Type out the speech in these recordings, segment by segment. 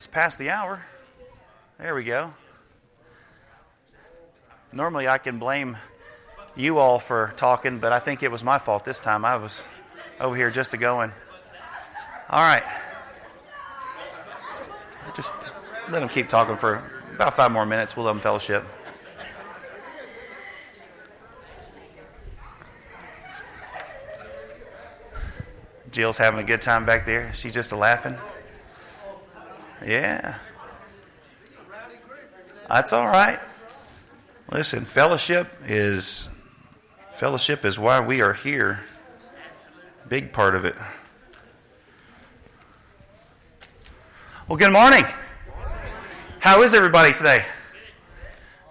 It's past the hour. There we go. Normally I can blame you all for talking, but I think it was my fault this time. I was over here just a going. All right. Just let them keep talking for about five more minutes. We'll let them fellowship. Jill's having a good time back there. She's just a laughing. Yeah. That's all right. Listen, fellowship is fellowship is why we are here. Big part of it. Well, good morning. How is everybody today?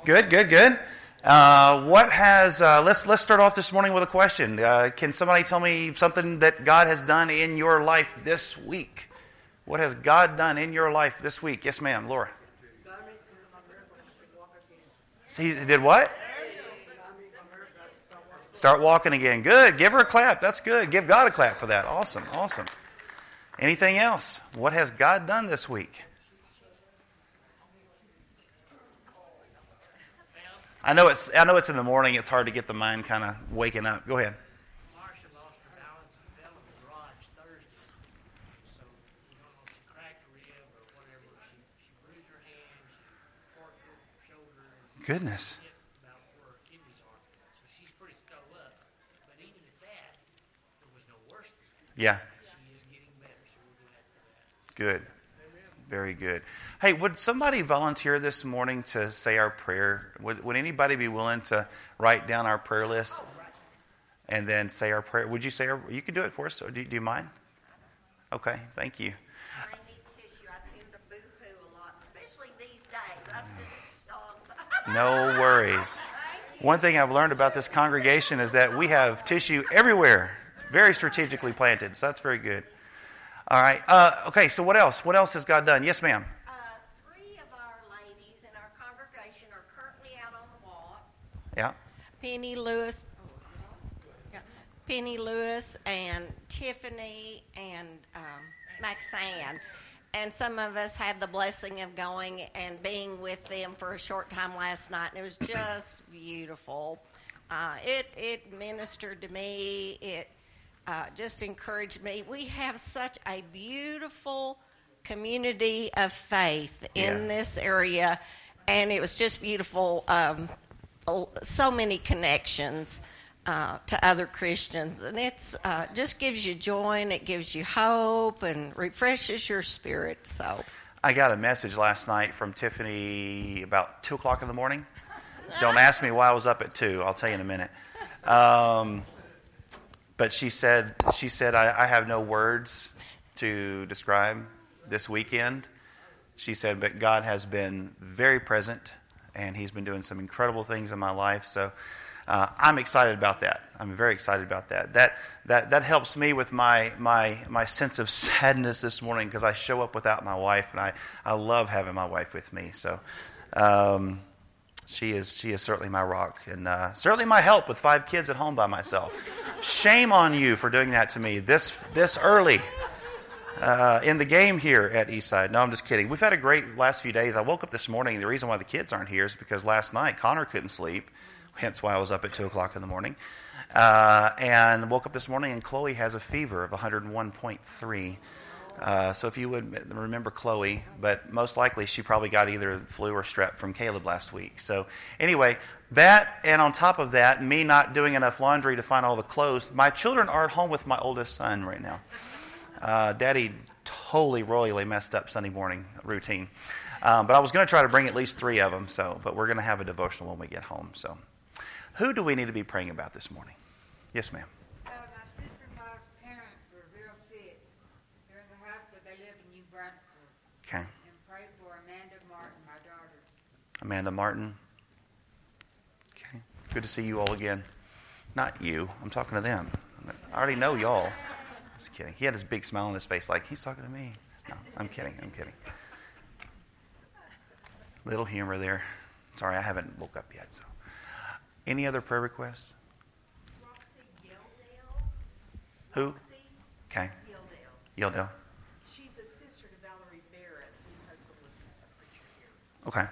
Good, good, good. Uh, what has uh, let's let's start off this morning with a question. Uh, can somebody tell me something that God has done in your life this week? What has God done in your life this week? Yes, ma'am, Laura. See, He did what? Start walking again. Good. Give her a clap. That's good. Give God a clap for that. Awesome. Awesome. Anything else? What has God done this week? I know it's I know it's in the morning. It's hard to get the mind kind of waking up. Go ahead. Goodness. Yeah. Good. Very good. Hey, would somebody volunteer this morning to say our prayer? Would, would anybody be willing to write down our prayer list and then say our prayer? Would you say our, you can do it for us? Do, do you mind? Okay, thank you. No worries. One thing I've learned about this congregation is that we have tissue everywhere, very strategically planted. So that's very good. All right. Uh, okay, so what else? What else has God done? Yes, ma'am. Uh, three of our ladies in our congregation are currently out on the walk. Yeah. Penny Lewis. Yeah. Penny Lewis and Tiffany and um, Maxanne. And some of us had the blessing of going and being with them for a short time last night, and it was just beautiful. Uh, it it ministered to me. It uh, just encouraged me. We have such a beautiful community of faith in Yeah. this area, and it was just beautiful. Um, so many connections uh, to other Christians, and it's uh, just gives you joy and it gives you hope and refreshes your spirit. So, I got a message last night from Tiffany about 2 o'clock in the morning. Don't ask me why I was up at 2. I'll tell you in a minute. Um, but she said, she said I, I have no words to describe this weekend. She said, but God has been very present, and He's been doing some incredible things in my life. So uh, I'm excited about that. I'm very excited about that. That that that helps me with my my my sense of sadness this morning because I show up without my wife, and I I love having my wife with me. So. Um, she is she is certainly my rock and uh, certainly my help with five kids at home by myself. Shame on you for doing that to me this this early uh, in the game here at Eastside. No, I'm just kidding. We've had a great last few days. I woke up this morning. The reason why the kids aren't here is because last night Connor couldn't sleep, hence why I was up at two o'clock in the morning. Uh, and woke up this morning and Chloe has a fever of 101.3. Uh, so if you would remember Chloe, but most likely she probably got either flu or strep from Caleb last week. So anyway, that and on top of that, me not doing enough laundry to find all the clothes. My children are at home with my oldest son right now. Uh, Daddy totally royally messed up Sunday morning routine, um, but I was going to try to bring at least three of them. So, but we're going to have a devotional when we get home. So, who do we need to be praying about this morning? Yes, ma'am. Uh, my parents were real sick. They're in the hospital. They live in New Brunswick. Okay, And pray for Amanda Martin, my daughter. Amanda Martin. Okay, good to see you all again. Not you. I'm talking to them. I already know y'all. Just kidding. He had his big smile on his face, like he's talking to me. No, I'm kidding. I'm kidding. Little humor there. Sorry, I haven't woke up yet. So, any other prayer requests? Who? Okay. Gildale. Yildell. She's a sister to Valerie Barrett, whose husband was a preacher here. Okay.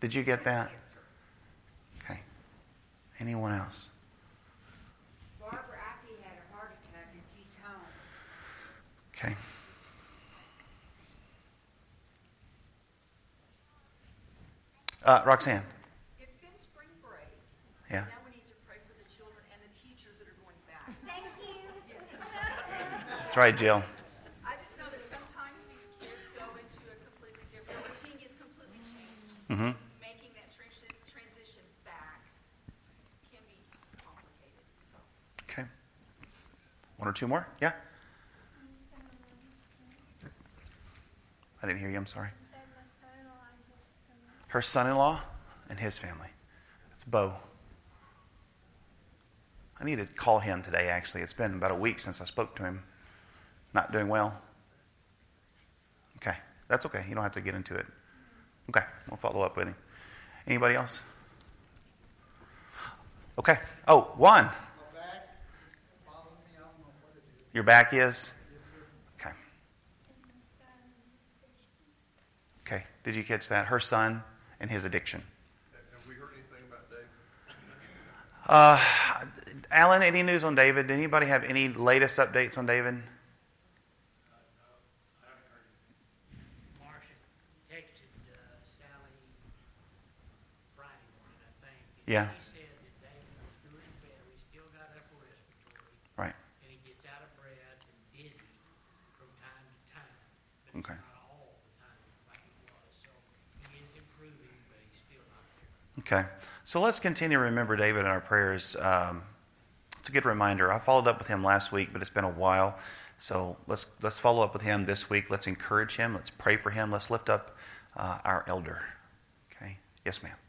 Did you get that? Okay. Anyone else? Barbara Aki had a heart attack and she's home. Okay. Uh, Roxanne. It's been spring break. Yeah. Now we need to pray for the children and the teachers that are going back. Thank you. That's right, Jill. I just know that sometimes these kids go into a completely different routine is completely changed. Mm-hmm. Making that transi- transition back can be complicated. So Okay. One or two more? Yeah. I didn't hear you. I'm sorry. Her son-in-law and his family. It's Bo. I need to call him today. Actually, it's been about a week since I spoke to him. Not doing well. Okay, that's okay. You don't have to get into it. Okay, we'll follow up with him. Anybody else? Okay. Oh, one. Your back is? Okay. Okay. Did you catch that? Her son and his addiction. Have we heard anything about David? Uh, Alan, any news on David? Did anybody have any latest updates on David? Marcia texted uh, Sally Friday morning, I think. and Yeah. She said that David was doing better. He still got upper respiratory, Right. and he gets out of breath and dizzy from time to time. But Okay. it's not all the time like it was. So he is improving, but he's still not there. Okay. So let's continue to remember David in our prayers. Um, it's a good reminder. I followed up with him last week, but it's been a while. So let's let's follow up with him this week. Let's encourage him. Let's pray for him. Let's lift up uh, our elder. Okay. Yes, ma'am.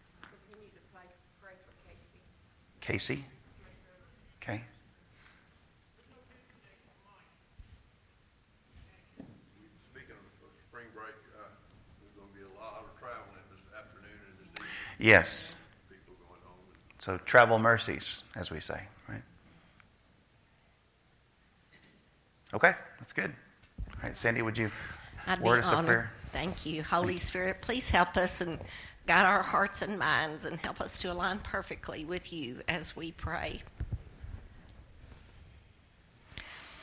This evening. Yes. People going home. So travel mercies, as we say, right? Okay, that's good. All right, Sandy, would you I'd word be us a honored. prayer? Thank you. Holy Spirit, please help us and guide our hearts and minds and help us to align perfectly with you as we pray.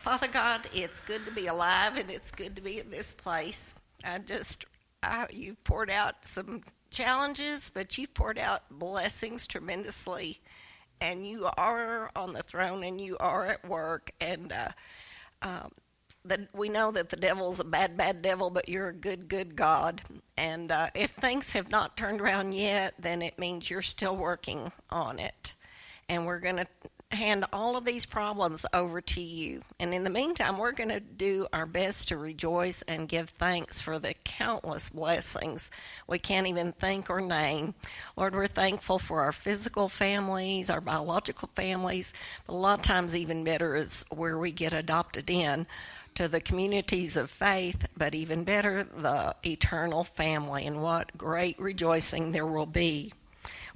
Father God, it's good to be alive and it's good to be in this place. I just, I, you've poured out some challenges, but you've poured out blessings tremendously. And you are on the throne and you are at work. And uh, um, that we know that the devil's a bad, bad devil, but you're a good, good God. And uh, if things have not turned around yet, then it means you're still working on it. And we're going to hand all of these problems over to you. And in the meantime, we're going to do our best to rejoice and give thanks for the countless blessings we can't even think or name. Lord, we're thankful for our physical families, our biological families, but a lot of times, even better is where we get adopted in to the communities of faith, but even better, the eternal family, and what great rejoicing there will be.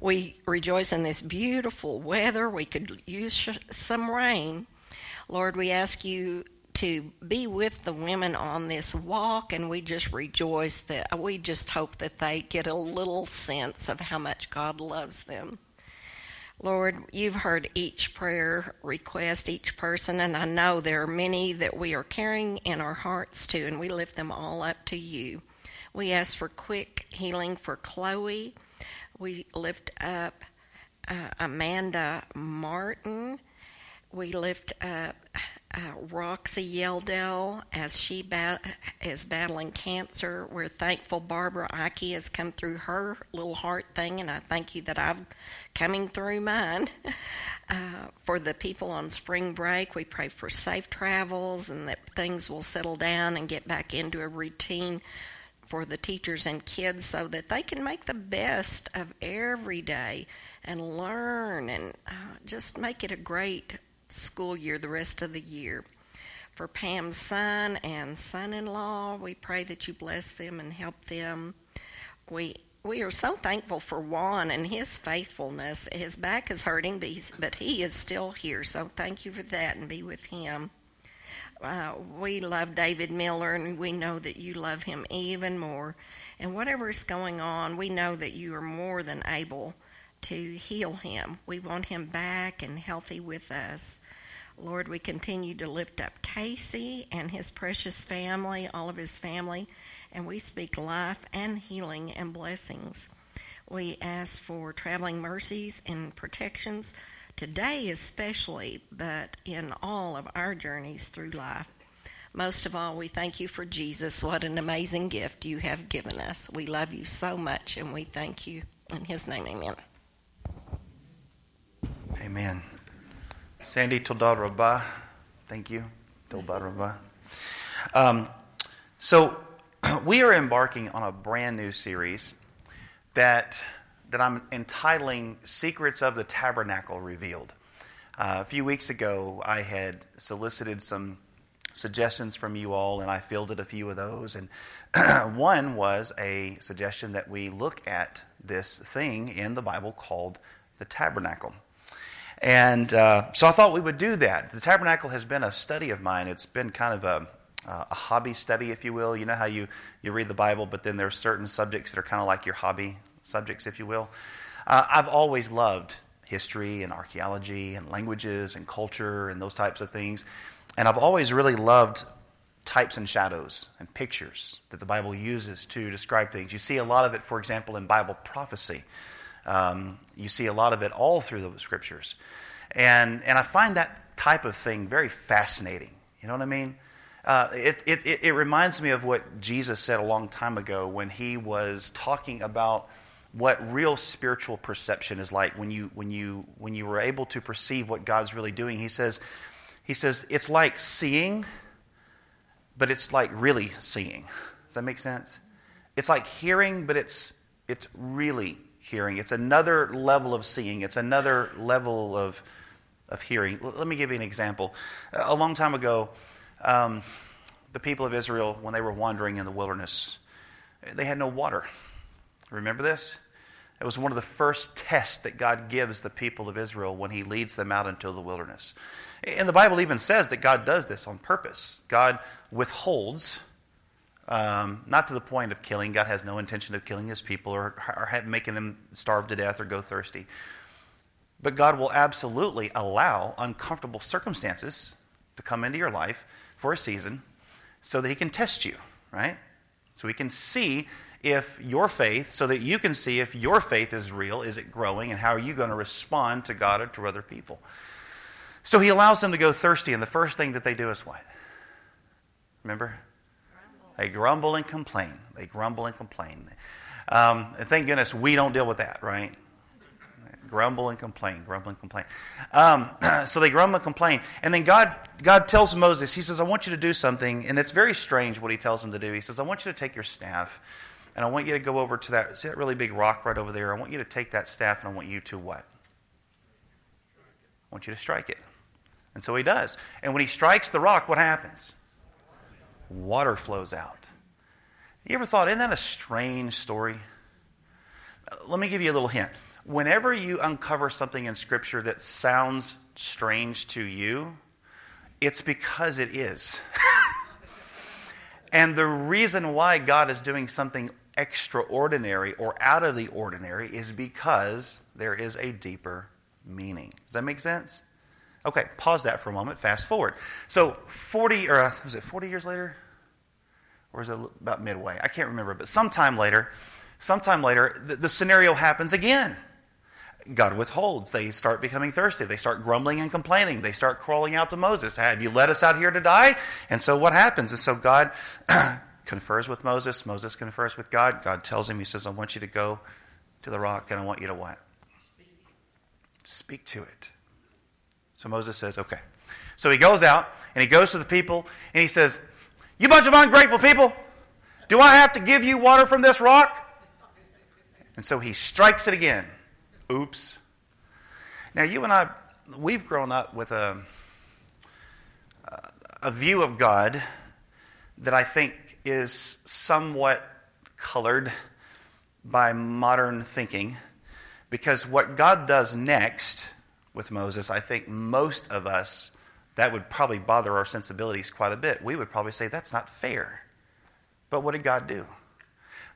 We rejoice in this beautiful weather. We could use sh- some rain. Lord, we ask you to be with the women on this walk, and we just rejoice that we just hope that they get a little sense of how much God loves them. Lord, you've heard each prayer request, each person, and I know there are many that we are carrying in our hearts too, and we lift them all up to you. We ask for quick healing for Chloe. We lift up uh, Amanda Martin. We lift up uh, Roxy Yeldell as she is battling cancer. We're thankful Barbara Ike has come through her little heart thing, and I thank you that I'm coming through mine. Uh, for the people on spring break, we pray for safe travels and that things will settle down and get back into a routine for the teachers and kids so that they can make the best of every day and learn and uh, just make it a great school year the rest of the year. For Pam's son and son in law, we pray that you bless them and help them. We we are so thankful for Juan and his faithfulness. His back is hurting, but, but he is still here. So thank you for that and be with him. Uh, we love David Miller, and we know that you love him even more. And whatever is going on, we know that you are more than able to heal him. We want him back and healthy with us. Lord, we continue to lift up Casey and his precious family, all of his family, and we speak life and healing and blessings. We ask for traveling mercies and protections today, especially, but in all of our journeys through life. Most of all, we thank you for Jesus. What an amazing gift you have given us. We love you so much, and we thank you. In his name, amen. Amen. Sandy Toda Rabah. Thank you. Toda Rabah. Um, so, we are embarking on a brand new series that, that I'm entitling Secrets of the Tabernacle Revealed. Uh, a few weeks ago, I had solicited some suggestions from you all, and I fielded a few of those. And one was a suggestion that we look at this thing in the Bible called the tabernacle. And uh, so I thought we would do that. The tabernacle has been a study of mine. It's been kind of a, uh, a hobby study, if you will. You know how you, you read the Bible, but then there are certain subjects that are kind of like your hobby subjects, if you will. Uh, I've always loved history and archaeology and languages and culture and those types of things. And I've always really loved types and shadows and pictures that the Bible uses to describe things. You see a lot of it, for example, in Bible prophecy. Um, you see a lot of it all through the scriptures. And, and I find that type of thing very fascinating. You know what I mean? Uh, it, it, it reminds me of what Jesus said a long time ago when he was talking about what real spiritual perception is like when you, when you, when you were able to perceive what God's really doing. He says, he says, it's like seeing, but it's like really seeing. Does that make sense? It's like hearing, but it's, it's really hearing. It's another level of seeing, it's another level of, of hearing. L- let me give you an example. A long time ago, um, the people of Israel, when they were wandering in the wilderness, they had no water. Remember this? It was one of the first tests that God gives the people of Israel when He leads them out into the wilderness. And the Bible even says that God does this on purpose. God withholds, um, not to the point of killing. God has no intention of killing His people or, or making them starve to death or go thirsty. But God will absolutely allow uncomfortable circumstances to come into your life for a season so that He can test you, right? So He can see if your faith, so that you can see if your faith is real, is it growing, and how are you going to respond to God or to other people. So he allows them to go thirsty, and the first thing that they do is what? Remember? Grumble. They grumble and complain. They grumble and complain. Um, and thank goodness we don't deal with that, right? Grumble and complain, grumble and complain. Um, so they grumble and complain. And then God, God tells Moses, He says, I want you to do something. And it's very strange what He tells him to do. He says, I want you to take your staff and I want you to go over to that, see that really big rock right over there? I want you to take that staff and I want you to what? I want you to strike it. And so he does. And when he strikes the rock, what happens? Water flows out. You ever thought, isn't that a strange story? Let me give you a little hint. Whenever you uncover something in Scripture that sounds strange to you, it's because it is. and the reason why God is doing something extraordinary or out of the ordinary is because there is a deeper meaning. Does that make sense? Okay, pause that for a moment. Fast forward. So, 40, or uh, was it 40 years later? Or is it about midway? I can't remember, but sometime later, sometime later, the, the scenario happens again. God withholds. They start becoming thirsty. They start grumbling and complaining. They start crawling out to Moses. Have you led us out here to die? And so what happens? And so God confers with Moses. Moses confers with God. God tells him, He says, I want you to go to the rock and I want you to what? Speak to it. So Moses says, Okay. So he goes out and he goes to the people and he says, You bunch of ungrateful people, do I have to give you water from this rock? And so he strikes it again. Oops. Now, you and I, we've grown up with a, a view of God that I think is somewhat colored by modern thinking because what God does next with Moses, I think most of us that would probably bother our sensibilities quite a bit. We would probably say that's not fair. But what did God do?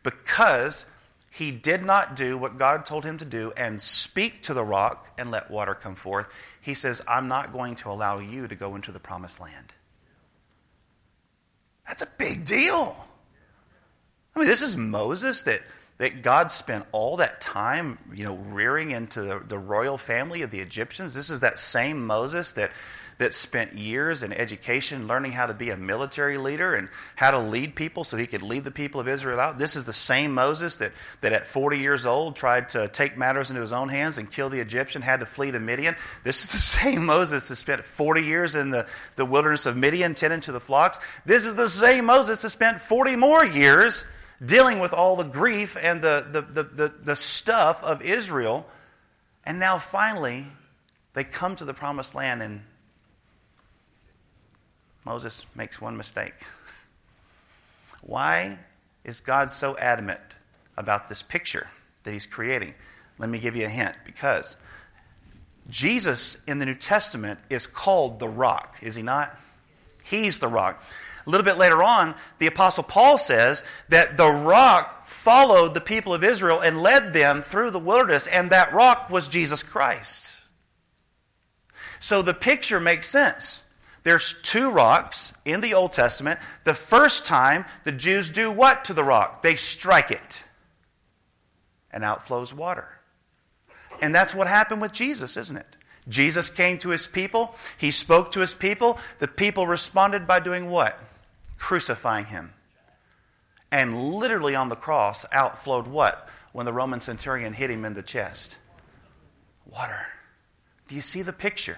Because he did not do what God told him to do and speak to the rock and let water come forth, he says, I'm not going to allow you to go into the promised land. That's a big deal. I mean, this is Moses that, that God spent all that time, you know, rearing into the, the royal family of the Egyptians. This is that same Moses that that spent years in education learning how to be a military leader and how to lead people so he could lead the people of Israel out. This is the same Moses that, that at 40 years old tried to take matters into his own hands and kill the Egyptian, had to flee to Midian. This is the same Moses that spent 40 years in the, the wilderness of Midian tending to the flocks. This is the same Moses that spent 40 more years dealing with all the grief and the, the, the, the, the stuff of Israel. And now finally, they come to the promised land and Moses makes one mistake. Why is God so adamant about this picture that he's creating? Let me give you a hint. Because Jesus in the New Testament is called the rock, is he not? He's the rock. A little bit later on, the Apostle Paul says that the rock followed the people of Israel and led them through the wilderness, and that rock was Jesus Christ. So the picture makes sense. There's two rocks in the Old Testament. The first time, the Jews do what to the rock? They strike it, and out flows water. And that's what happened with Jesus, isn't it? Jesus came to his people, he spoke to his people. The people responded by doing what? Crucifying him. And literally on the cross, out flowed what? When the Roman centurion hit him in the chest? Water. Do you see the picture?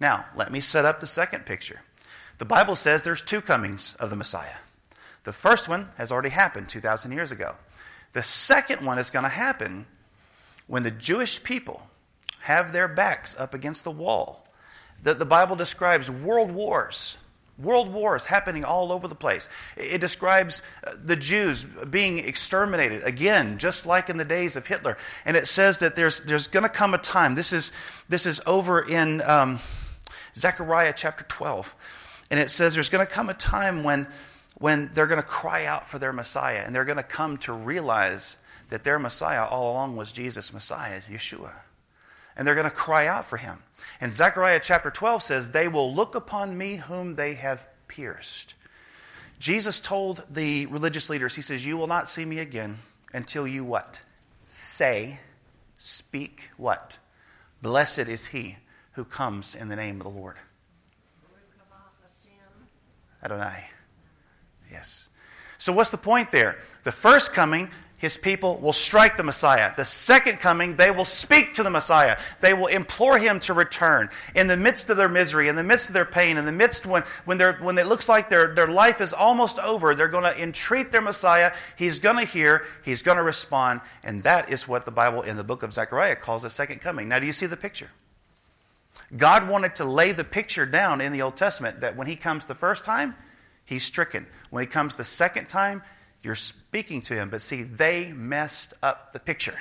Now, let me set up the second picture. The Bible says there's two comings of the Messiah. The first one has already happened 2,000 years ago. The second one is going to happen when the Jewish people have their backs up against the wall. The, the Bible describes world wars. World wars happening all over the place. It describes uh, the Jews being exterminated again, just like in the days of Hitler. And it says that there's, there's going to come a time. This is, this is over in. Um, Zechariah chapter 12. And it says there's going to come a time when, when they're going to cry out for their Messiah and they're going to come to realize that their Messiah all along was Jesus' Messiah, Yeshua. And they're going to cry out for him. And Zechariah chapter 12 says, They will look upon me whom they have pierced. Jesus told the religious leaders, He says, You will not see me again until you what? Say, speak what? Blessed is he who comes in the name of the Lord. Adonai. Yes. So, what's the point there? The first coming, his people will strike the Messiah. The second coming, they will speak to the Messiah. They will implore him to return. In the midst of their misery, in the midst of their pain, in the midst when, when, they're, when it looks like their, their life is almost over, they're going to entreat their Messiah. He's going to hear, he's going to respond, and that is what the Bible in the book of Zechariah calls the second coming. Now, do you see the picture? God wanted to lay the picture down in the Old Testament that when he comes the first time, he's stricken. When he comes the second time, you're speaking to him. But see, they messed up the picture.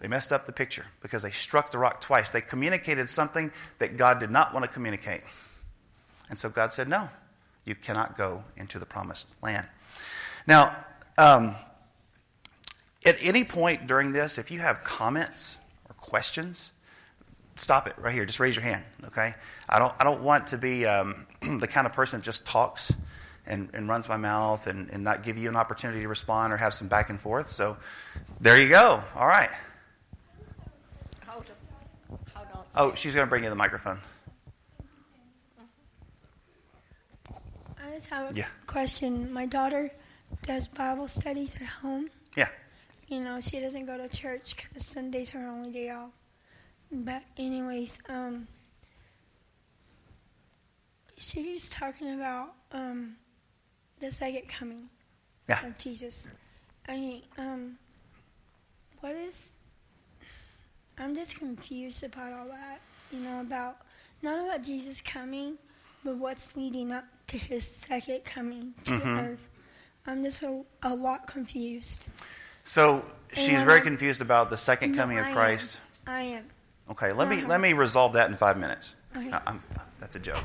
They messed up the picture because they struck the rock twice. They communicated something that God did not want to communicate. And so God said, No, you cannot go into the promised land. Now, um, at any point during this, if you have comments or questions, stop it right here. Just raise your hand, okay? I don't, I don't want to be um, the kind of person that just talks and, and runs my mouth and, and not give you an opportunity to respond or have some back and forth. So there you go. All right. Hold on. Hold on. Oh, she's going to bring you the microphone. I just have a Yeah. question. My daughter does Bible studies at home. Yeah. You know, she doesn't go to church because Sunday's her only day off. But anyways, um, she's talking about um, the second coming Yeah. of Jesus. I mean, um, what is? I'm just confused about all that. You know, about not about Jesus coming, but what's leading up to his second coming to Mhm. earth. I'm just a, a lot confused. So she's And very I- confused about the second No, coming of I am. Christ. I am. Okay, let me let me resolve that in five minutes. Okay. I'm, that's a joke.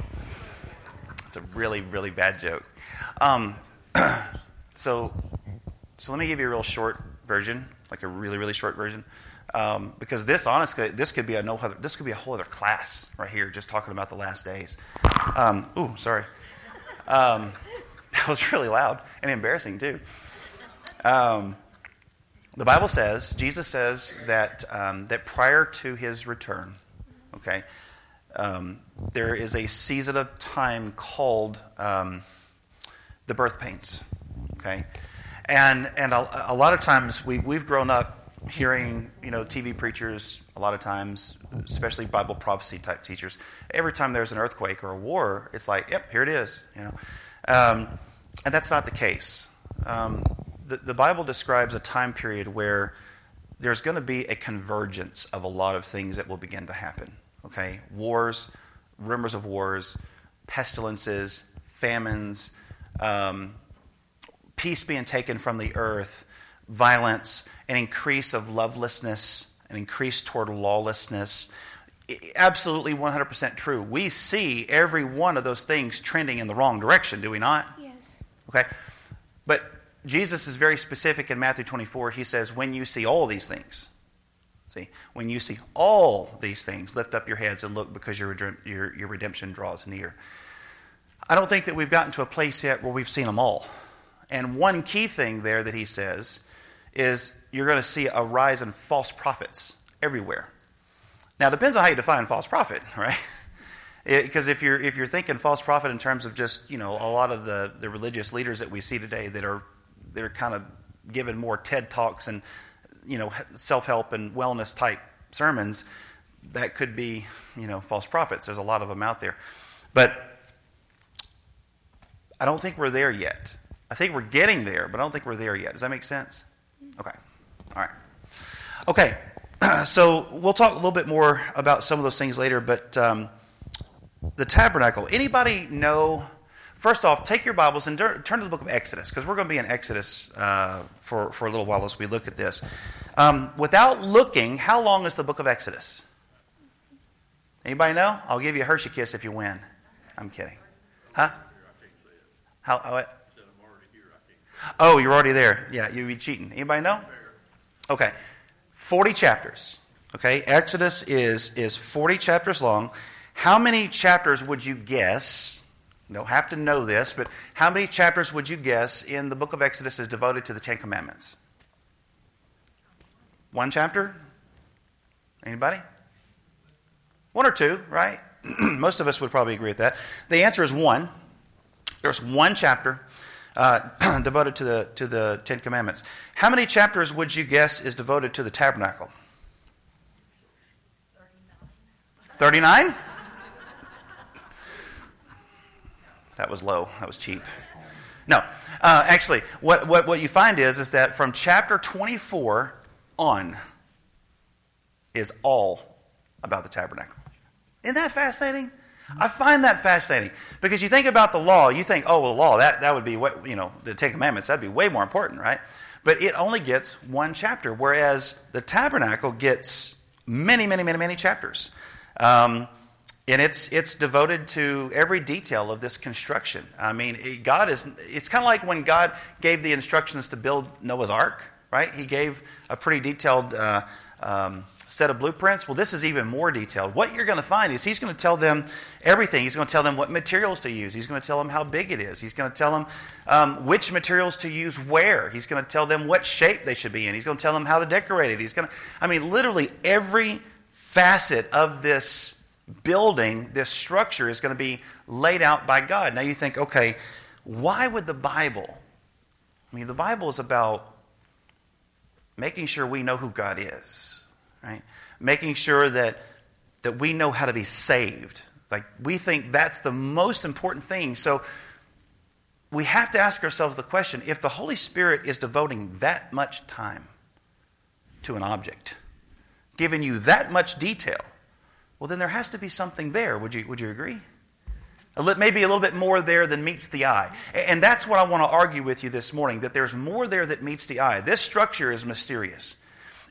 It's a really, really bad joke. Um, so, so let me give you a real short version, like a really, really short version, um, because this, honestly, this could be a no other, this could be a whole other class right here, just talking about the last days. Um, ooh, sorry. Um, that was really loud and embarrassing too. The Bible says, Jesus says that um, that prior to his return, okay, um, there is a season of time called um, the birth pains. Okay, and and a, a lot of times we we've grown up hearing you know TV preachers a lot of times, especially Bible prophecy type teachers. Every time there's an earthquake or a war, it's like, yep, here it is. You know, um, and that's not the case. Um, the, the Bible describes a time period where there's going to be a convergence of a lot of things that will begin to happen. Okay, wars, rumors of wars, pestilences, famines, um, peace being taken from the earth, violence, an increase of lovelessness, an increase toward lawlessness. Absolutely 100% true. We see every one of those things trending in the wrong direction, do we not? Yes. Okay? But Jesus is very specific in Matthew 24. He says, When you see all these things, see, when you see all these things, lift up your heads and look because your, your, your redemption draws near. I don't think that we've gotten to a place yet where we've seen them all. And one key thing there that he says is you're going to see a rise in false prophets everywhere. Now, it depends on how you define false prophet, right? Because if you're if you're thinking false prophet in terms of just you know a lot of the, the religious leaders that we see today that are that are kind of giving more TED talks and you know self help and wellness type sermons, that could be you know false prophets. There's a lot of them out there, but I don't think we're there yet. I think we're getting there, but I don't think we're there yet. Does that make sense? Okay. All right. Okay. So we'll talk a little bit more about some of those things later, but um, the tabernacle. Anybody know? First off, take your Bibles and tur- turn to the book of Exodus because we're going to be in Exodus uh, for for a little while as we look at this. Um, without looking, how long is the book of Exodus? Anybody know? I'll give you a Hershey kiss if you win. I'm kidding. Huh? How? what? Oh, you're already there. Yeah, you'd be cheating. Anybody know? Okay. 40 chapters. Okay, Exodus is, is 40 chapters long. How many chapters would you guess? You don't have to know this, but how many chapters would you guess in the book of Exodus is devoted to the Ten Commandments? One chapter? Anybody? One or two, right? Most of us would probably agree with that. The answer is one. There's one chapter uh, devoted to the, to the Ten Commandments. How many chapters would you guess is devoted to the tabernacle? 39? That was low. That was cheap. No. Uh, actually, what, what, what you find is, is that from chapter 24 on is all about the tabernacle. Isn't that fascinating? I find that fascinating because you think about the law, you think, oh, well, the law, that, that would be what, you know, the Ten Commandments, that'd be way more important, right? But it only gets one chapter, whereas the tabernacle gets many, many, many, many chapters. Um, and it's, it's devoted to every detail of this construction. I mean, God is, it's kind of like when God gave the instructions to build Noah's Ark, right? He gave a pretty detailed uh, um, set of blueprints. Well, this is even more detailed. What you're going to find is He's going to tell them everything. He's going to tell them what materials to use. He's going to tell them how big it is. He's going to tell them um, which materials to use where. He's going to tell them what shape they should be in. He's going to tell them how to decorate it. He's going to, I mean, literally every facet of this building, this structure is going to be laid out by God. Now you think, okay, why would the Bible? I mean, the Bible is about making sure we know who God is, right? Making sure that that we know how to be saved. Like we think that's the most important thing. So we have to ask ourselves the question, if the Holy Spirit is devoting that much time to an object, giving you that much detail, well, then there has to be something there. Would you, would you agree? Maybe a little bit more there than meets the eye. And that's what I want to argue with you this morning that there's more there that meets the eye. This structure is mysterious,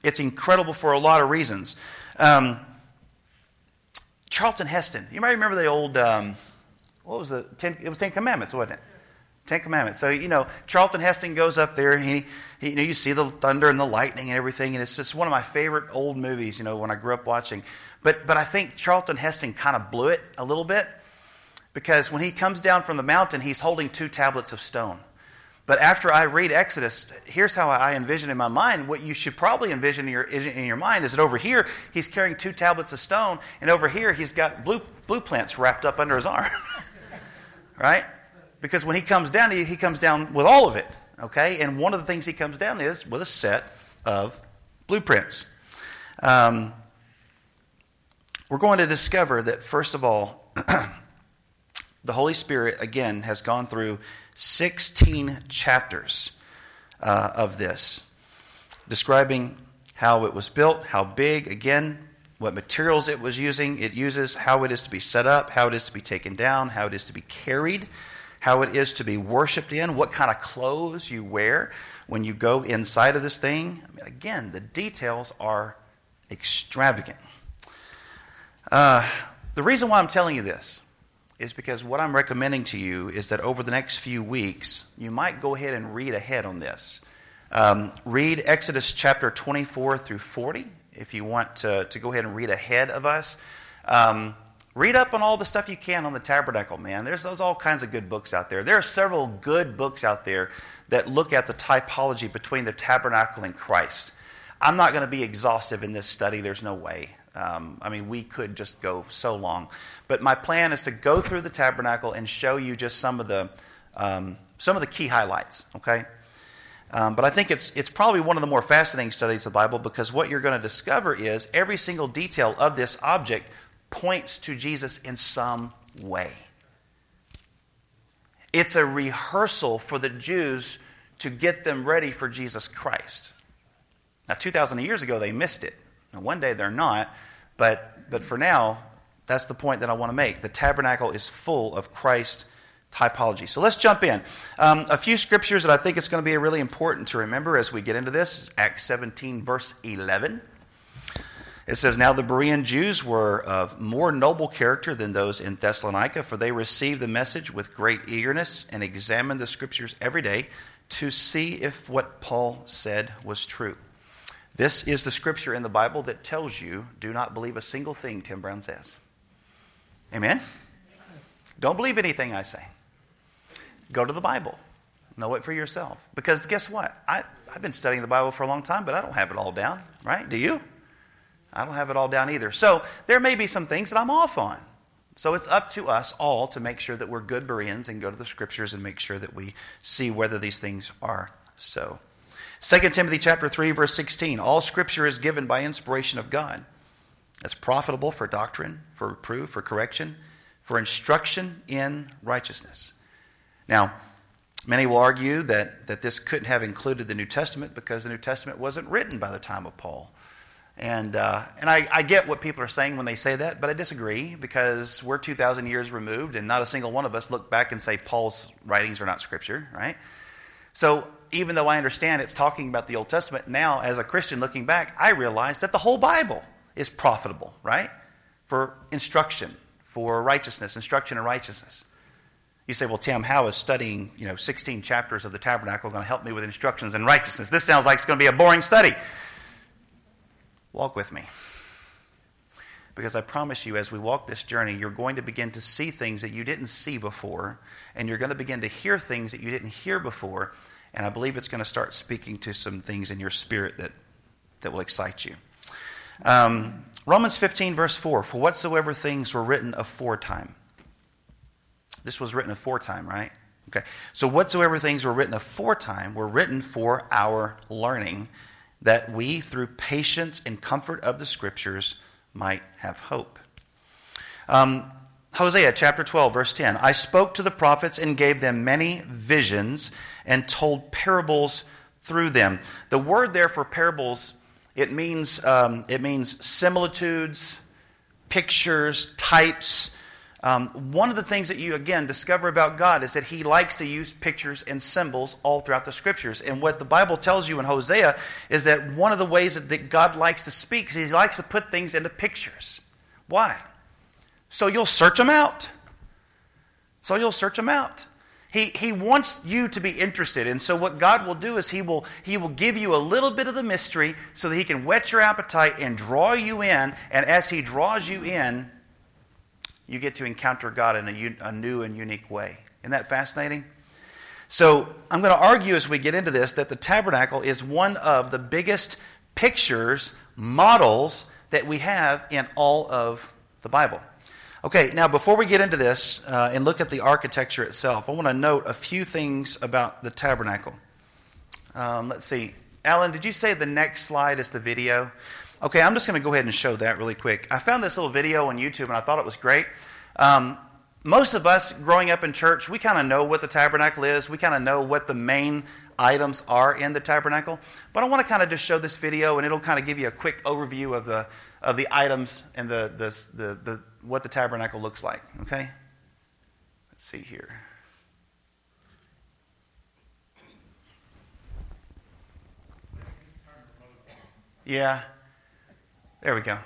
it's incredible for a lot of reasons. Um, Charlton Heston. You might remember the old, um, what was the, ten, it was Ten Commandments, wasn't it? Ten Commandments. So, you know, Charlton Heston goes up there and he, he, you know, you see the thunder and the lightning and everything. And it's just one of my favorite old movies, you know, when I grew up watching. But, but I think Charlton Heston kind of blew it a little bit because when he comes down from the mountain, he's holding two tablets of stone. But after I read Exodus, here's how I envision in my mind. What you should probably envision in your, in your mind is that over here, he's carrying two tablets of stone, and over here, he's got blue, blueprints wrapped up under his arm. right? Because when he comes down, he, he comes down with all of it. Okay? And one of the things he comes down is with a set of blueprints. Um, we're going to discover that, first of all, the Holy Spirit, again, has gone through 16 chapters uh, of this, describing how it was built, how big, again, what materials it was using. It uses how it is to be set up, how it is to be taken down, how it is to be carried, how it is to be worshiped in, what kind of clothes you wear when you go inside of this thing. I mean, again, the details are extravagant. Uh, the reason why I'm telling you this is because what I'm recommending to you is that over the next few weeks, you might go ahead and read ahead on this. Um, read Exodus chapter 24 through 40 if you want to, to go ahead and read ahead of us. Um, read up on all the stuff you can on the tabernacle, man. There's, there's all kinds of good books out there. There are several good books out there that look at the typology between the tabernacle and Christ. I'm not going to be exhaustive in this study, there's no way. Um, I mean, we could just go so long. But my plan is to go through the tabernacle and show you just some of the, um, some of the key highlights, okay? Um, but I think it's, it's probably one of the more fascinating studies of the Bible because what you're going to discover is every single detail of this object points to Jesus in some way. It's a rehearsal for the Jews to get them ready for Jesus Christ. Now, 2,000 years ago, they missed it. Now, one day they're not, but, but for now, that's the point that I want to make. The tabernacle is full of Christ typology. So let's jump in. Um, a few scriptures that I think it's going to be really important to remember as we get into this Acts 17, verse 11. It says, Now the Berean Jews were of more noble character than those in Thessalonica, for they received the message with great eagerness and examined the scriptures every day to see if what Paul said was true. This is the scripture in the Bible that tells you do not believe a single thing Tim Brown says. Amen? Don't believe anything I say. Go to the Bible. Know it for yourself. Because guess what? I, I've been studying the Bible for a long time, but I don't have it all down, right? Do you? I don't have it all down either. So there may be some things that I'm off on. So it's up to us all to make sure that we're good Bereans and go to the scriptures and make sure that we see whether these things are so. 2 Timothy chapter 3 verse 16 all scripture is given by inspiration of God. It's profitable for doctrine, for reproof, for correction, for instruction in righteousness. Now, many will argue that, that this couldn't have included the New Testament because the New Testament wasn't written by the time of Paul. And, uh, and I, I, get what people are saying when they say that, but I disagree because we're 2,000 years removed and not a single one of us look back and say Paul's writings are not Scripture, right? So even though I understand it's talking about the Old Testament, now as a Christian looking back, I realize that the whole Bible is profitable, right? For instruction, for righteousness, instruction in righteousness. You say, well, Tim, how is studying, you know, 16 chapters of the tabernacle going to help me with instructions in righteousness? This sounds like it's going to be a boring study. Walk with me. Because I promise you, as we walk this journey, you're going to begin to see things that you didn't see before, and you're going to begin to hear things that you didn't hear before, and I believe it's going to start speaking to some things in your spirit that, that will excite you. Um, Romans 15, verse 4 For whatsoever things were written aforetime. This was written aforetime, right? Okay. So whatsoever things were written aforetime were written for our learning, that we, through patience and comfort of the Scriptures, might have hope. Um, Hosea chapter 12, verse 10. I spoke to the prophets and gave them many visions and told parables through them. The word there for parables, it means, um, it means similitudes, pictures, types. Um, one of the things that you, again, discover about God is that He likes to use pictures and symbols all throughout the Scriptures. And what the Bible tells you in Hosea is that one of the ways that God likes to speak is He likes to put things into pictures. Why? So you'll search them out. So you'll search them out. He, he wants you to be interested. And so what God will do is he will, he will give you a little bit of the mystery so that he can whet your appetite and draw you in. And as he draws you in, you get to encounter God in a, a new and unique way. Isn't that fascinating? So I'm going to argue as we get into this that the tabernacle is one of the biggest pictures, models that we have in all of the Bible. Okay, now before we get into this uh, and look at the architecture itself, I want to note a few things about the tabernacle. Um, let's see. Alan, did you say the next slide is the video? Okay, I'm just going to go ahead and show that really quick. I found this little video on YouTube and I thought it was great. Um, most of us growing up in church, we kind of know what the tabernacle is. We kind of know what the main items are in the tabernacle. But I want to kind of just show this video and it'll kind of give you a quick overview of the, of the items and the, the, the, the what the tabernacle looks like. Okay? Let's see here. Yeah. There we go.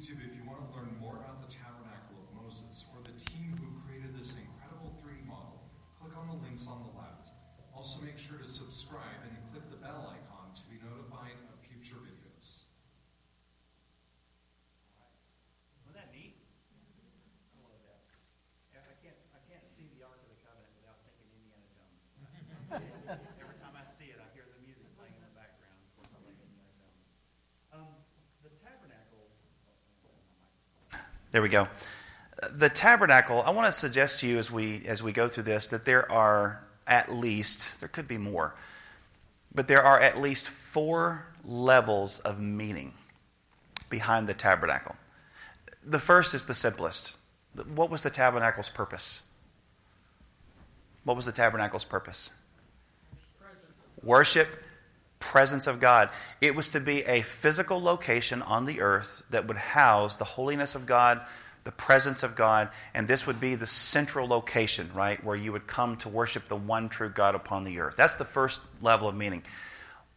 YouTube, if you want to learn more about the Tabernacle of Moses or the team who created this incredible 3D model, click on the links on the left. Also make sure to subscribe and click the bell icon to be notified of future videos. Wasn't that neat? I love that. I can't, I can't see the Ark of the Covenant without thinking Indiana Jones. Every time I see it, I hear the music playing in the background. Of course, I like Indiana Jones. Um, the tabernacle. There we go. The tabernacle. I want to suggest to you as we as we go through this that there are at least there could be more, but there are at least four levels of meaning behind the tabernacle. The first is the simplest. What was the tabernacle's purpose? What was the tabernacle's purpose? Worship, presence of God. It was to be a physical location on the earth that would house the holiness of God, the presence of God, and this would be the central location, right, where you would come to worship the one true God upon the earth. That's the first level of meaning.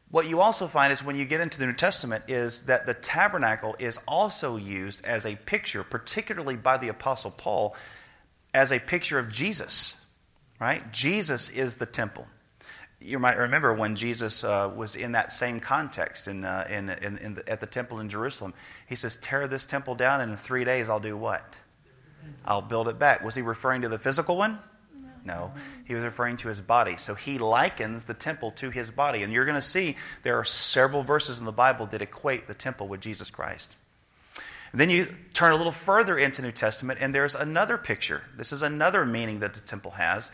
What you also find is when you get into the New Testament is that the tabernacle is also used as a picture, particularly by the Apostle Paul, as a picture of Jesus, right? Jesus is the temple. You might remember when Jesus uh, was in that same context in, uh, in, in, in the, at the temple in Jerusalem. He says, Tear this temple down, and in three days I'll do what? I'll build it back. Was he referring to the physical one? No. He was referring to his body. So he likens the temple to his body. And you're going to see there are several verses in the Bible that equate the temple with Jesus Christ. then you turn a little further into New Testament, and there's another picture. This is another meaning that the temple has,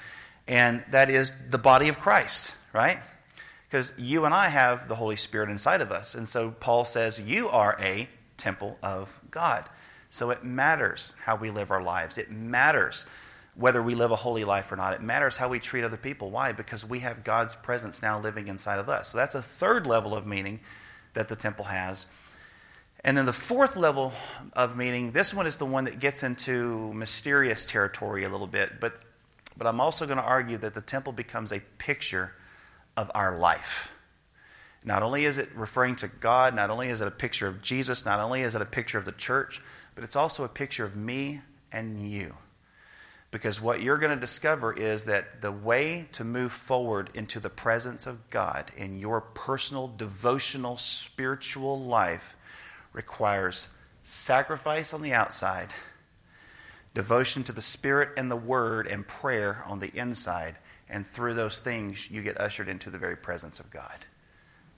and that is the body of Christ, right? Because you and I have the Holy Spirit inside of us. And so Paul says, You are a temple of God. So it matters how we live our lives. It matters whether we live a holy life or not. It matters how we treat other people. Why? Because we have God's presence now living inside of us. So that's a third level of meaning that the temple has. And then the fourth level of meaning, this one is the one that gets into mysterious territory a little bit, but, but I'm also going to argue that the temple becomes a picture of our life. Not only is it referring to God, not only is it a picture of Jesus, not only is it a picture of the church, but it's also a picture of me and you. Because what you're going to discover is that the way to move forward into the presence of God in your personal, devotional, spiritual life requires sacrifice on the outside, devotion to the Spirit and the Word, and prayer on the inside. And through those things, you get ushered into the very presence of God.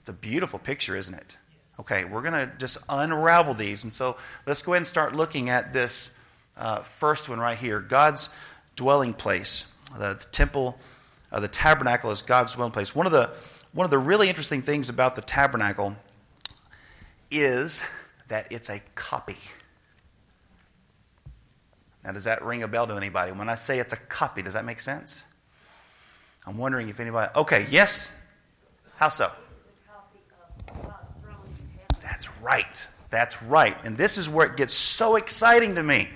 It's a beautiful picture, isn't it? Okay, we're going to just unravel these. And so let's go ahead and start looking at this uh, first one right here God's dwelling place. The, the temple, uh, the tabernacle is God's dwelling place. One of, the, one of the really interesting things about the tabernacle is that it's a copy. Now, does that ring a bell to anybody? When I say it's a copy, does that make sense? I'm wondering if anybody. Okay, yes? How so? That's right. That's right. And this is where it gets so exciting to me.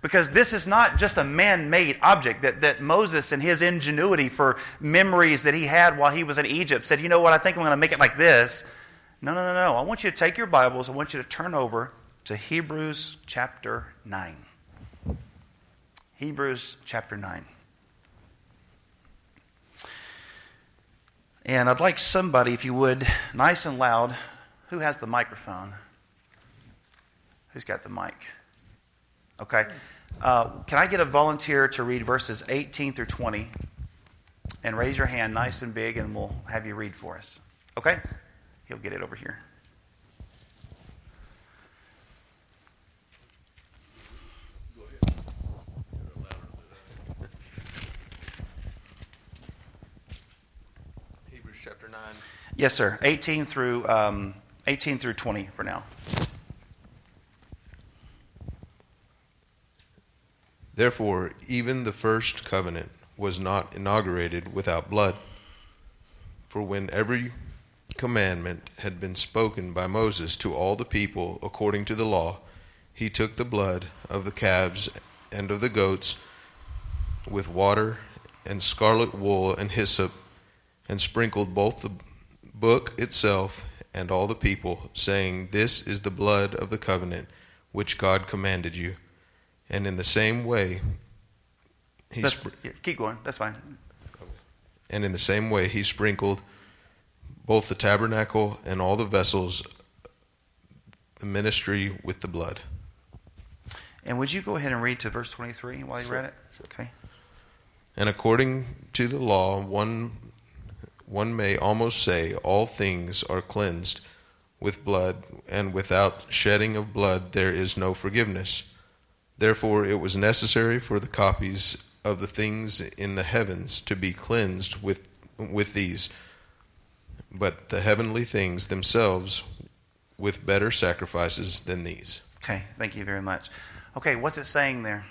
Because this is not just a man made object that, that Moses and his ingenuity for memories that he had while he was in Egypt said, you know what, I think I'm going to make it like this. No, no, no, no. I want you to take your Bibles, I want you to turn over to Hebrews chapter 9. Hebrews chapter 9. And I'd like somebody, if you would, nice and loud. Who has the microphone? Who's got the mic? Okay. Uh, can I get a volunteer to read verses 18 through 20? And raise your hand nice and big, and we'll have you read for us. Okay? He'll get it over here. Hebrews 9. Yes, sir. 18 through, um, 18 through 20 for now. Therefore, even the first covenant was not inaugurated without blood. For when every commandment had been spoken by Moses to all the people according to the law, he took the blood of the calves and of the goats with water and scarlet wool and hyssop, and sprinkled both the book itself and all the people, saying, This is the blood of the covenant which God commanded you. And in the same way, he That's, spr- yeah, keep going. That's fine. and in the same way he sprinkled both the tabernacle and all the vessels, the ministry with the blood. And would you go ahead and read to verse 23 while you read it? Okay. And according to the law, one one may almost say all things are cleansed with blood, and without shedding of blood there is no forgiveness. Therefore it was necessary for the copies of the things in the heavens to be cleansed with with these, but the heavenly things themselves with better sacrifices than these. Okay. Thank you very much. Okay. What's it saying there?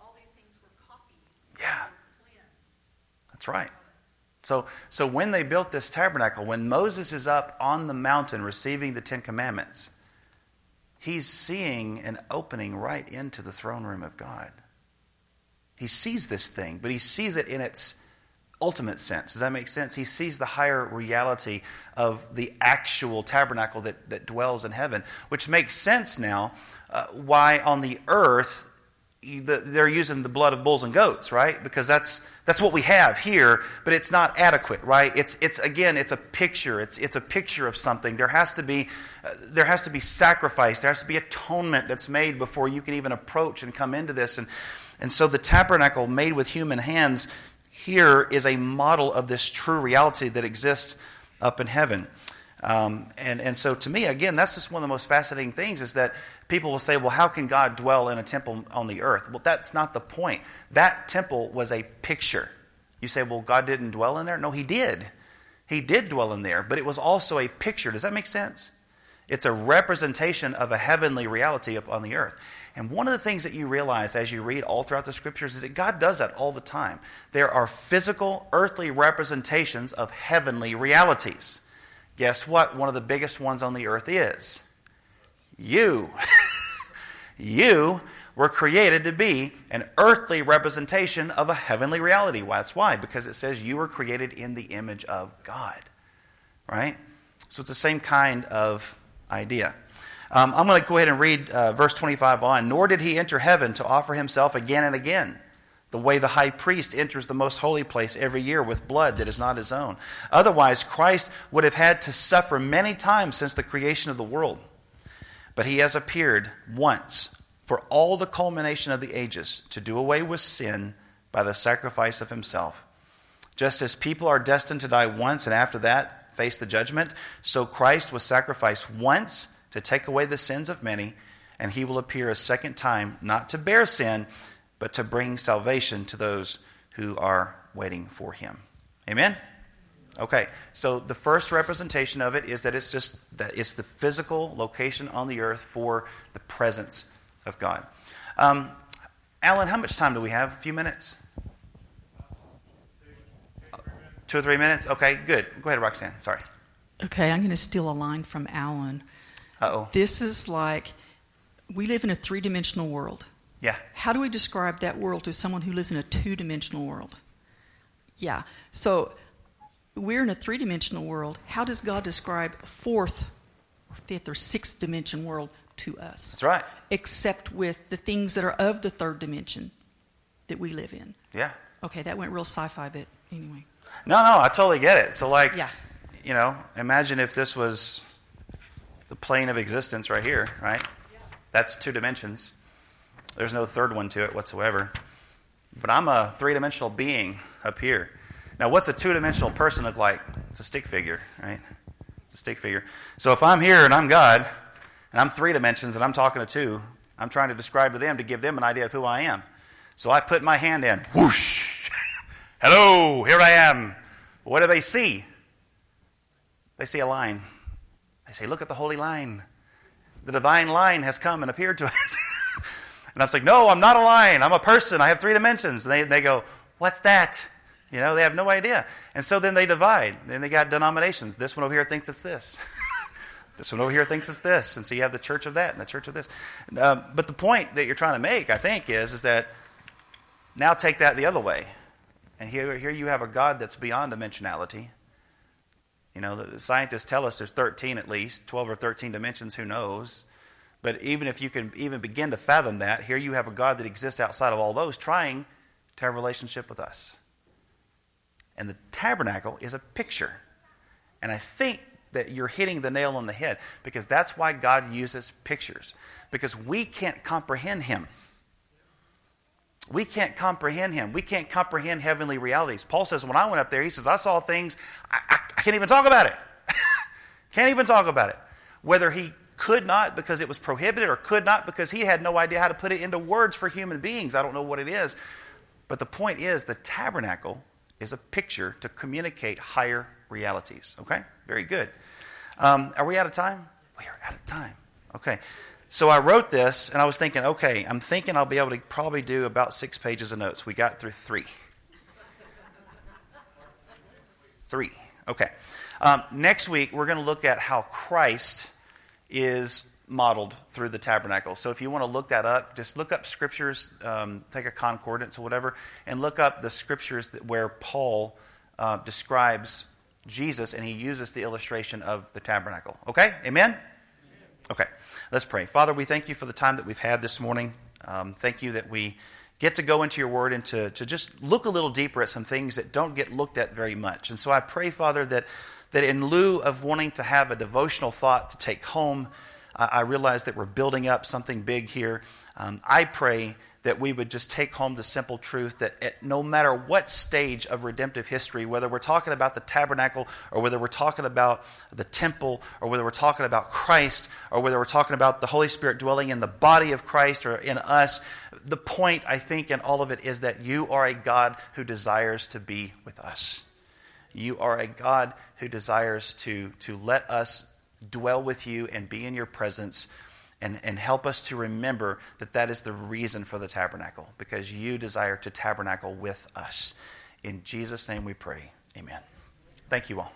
All these things were copies. Yeah. They were cleansed. That's right. So, so when they built this tabernacle, when Moses is up on the mountain receiving the Ten Commandments, he's seeing an opening right into the throne room of God. He sees this thing, but he sees it in its ultimate sense. Does that make sense? He sees the higher reality of the actual tabernacle that, that dwells in heaven, which makes sense now uh, why on the earth they're using the blood of bulls and goats, right? Because that's that's what we have here, but it's not adequate, right? It's it's again, it's a picture. It's it's a picture of something. There has to be uh, there has to be sacrifice. There has to be atonement that's made before you can even approach and come into this. And and so the tabernacle made with human hands here is a model of this true reality that exists up in heaven. Um, and, and so to me, again, that's just one of the most fascinating things is that people will say, well, how can God dwell in a temple on the earth? Well, that's not the point. That temple was a picture. You say, well, God didn't dwell in there? No, He did. He did dwell in there, but it was also a picture. Does that make sense? It's a representation of a heavenly reality up on the earth. And one of the things that you realize as you read all throughout the scriptures is that God does that all the time. There are physical, earthly representations of heavenly realities. Guess what? One of the biggest ones on the earth is you. you were created to be an earthly representation of a heavenly reality. Well, that's why, because it says you were created in the image of God. Right? So it's the same kind of idea. Um, I'm going to go ahead and read uh, verse 25 on. Nor did he enter heaven to offer himself again and again, the way the high priest enters the most holy place every year with blood that is not his own. Otherwise, Christ would have had to suffer many times since the creation of the world. But he has appeared once for all the culmination of the ages to do away with sin by the sacrifice of himself. Just as people are destined to die once and after that face the judgment, so Christ was sacrificed once to take away the sins of many, and he will appear a second time, not to bear sin, but to bring salvation to those who are waiting for him. Amen? Okay, so the first representation of it is that it's just that it's the physical location on the earth for the presence of God. Um, Alan, how much time do we have? A few minutes? Two or three minutes? Okay, good. Go ahead, Roxanne. Sorry. Okay, I'm going to steal a line from Alan. Uh oh. This is like we live in a three dimensional world. Yeah. How do we describe that world to someone who lives in a two dimensional world? Yeah. So we're in a three dimensional world. How does God describe a fourth or fifth or sixth dimension world to us? That's right. Except with the things that are of the third dimension that we live in. Yeah. Okay, that went real sci fi, but anyway. No, no, I totally get it. So, like, Yeah. you know, imagine if this was the plane of existence right here, right? Yeah. That's two dimensions. There's no third one to it whatsoever. But I'm a three dimensional being up here. Now, what's a two dimensional person look like? It's a stick figure, right? It's a stick figure. So if I'm here and I'm God, and I'm three dimensions and I'm talking to two, I'm trying to describe to them to give them an idea of who I am. So I put my hand in, whoosh, hello, here I am. What do they see? They see a line. They say, look at the holy line. The divine line has come and appeared to us. and I was like, no, I'm not a line. I'm a person. I have three dimensions. And they, they go, what's that? You know, they have no idea. And so then they divide. Then they got denominations. This one over here thinks it's this. this one over here thinks it's this. And so you have the church of that and the church of this. Uh, but the point that you're trying to make, I think, is, is that now take that the other way. And here, here you have a God that's beyond dimensionality. You know, the scientists tell us there's 13 at least, 12 or 13 dimensions, who knows? But even if you can even begin to fathom that, here you have a God that exists outside of all those trying to have a relationship with us. And the tabernacle is a picture. And I think that you're hitting the nail on the head because that's why God uses pictures. Because we can't comprehend Him. We can't comprehend Him. We can't comprehend heavenly realities. Paul says, when I went up there, he says, I saw things, I, I, I can't even talk about it. can't even talk about it. Whether he could not because it was prohibited or could not because he had no idea how to put it into words for human beings. I don't know what it is. But the point is, the tabernacle is a picture to communicate higher realities. Okay? Very good. Um, are we out of time? We are out of time. Okay. So I wrote this and I was thinking, okay, I'm thinking I'll be able to probably do about six pages of notes. We got through three. Three. Okay. Um, next week, we're going to look at how Christ is modeled through the tabernacle. So if you want to look that up, just look up scriptures, um, take a concordance or whatever, and look up the scriptures that, where Paul uh, describes Jesus and he uses the illustration of the tabernacle. Okay? Amen? Okay. Let's pray. Father, we thank you for the time that we've had this morning. Um, thank you that we get to go into your word and to, to just look a little deeper at some things that don't get looked at very much. And so I pray, Father, that, that in lieu of wanting to have a devotional thought to take home, uh, I realize that we're building up something big here. Um, I pray that we would just take home the simple truth that at no matter what stage of redemptive history, whether we're talking about the tabernacle or whether we're talking about the temple or whether we're talking about Christ or whether we're talking about the Holy Spirit dwelling in the body of Christ or in us, the point, I think, in all of it is that you are a God who desires to be with us. You are a God who desires to, to let us dwell with you and be in your presence and, and help us to remember that that is the reason for the tabernacle, because you desire to tabernacle with us. In Jesus' name we pray. Amen. Thank you all.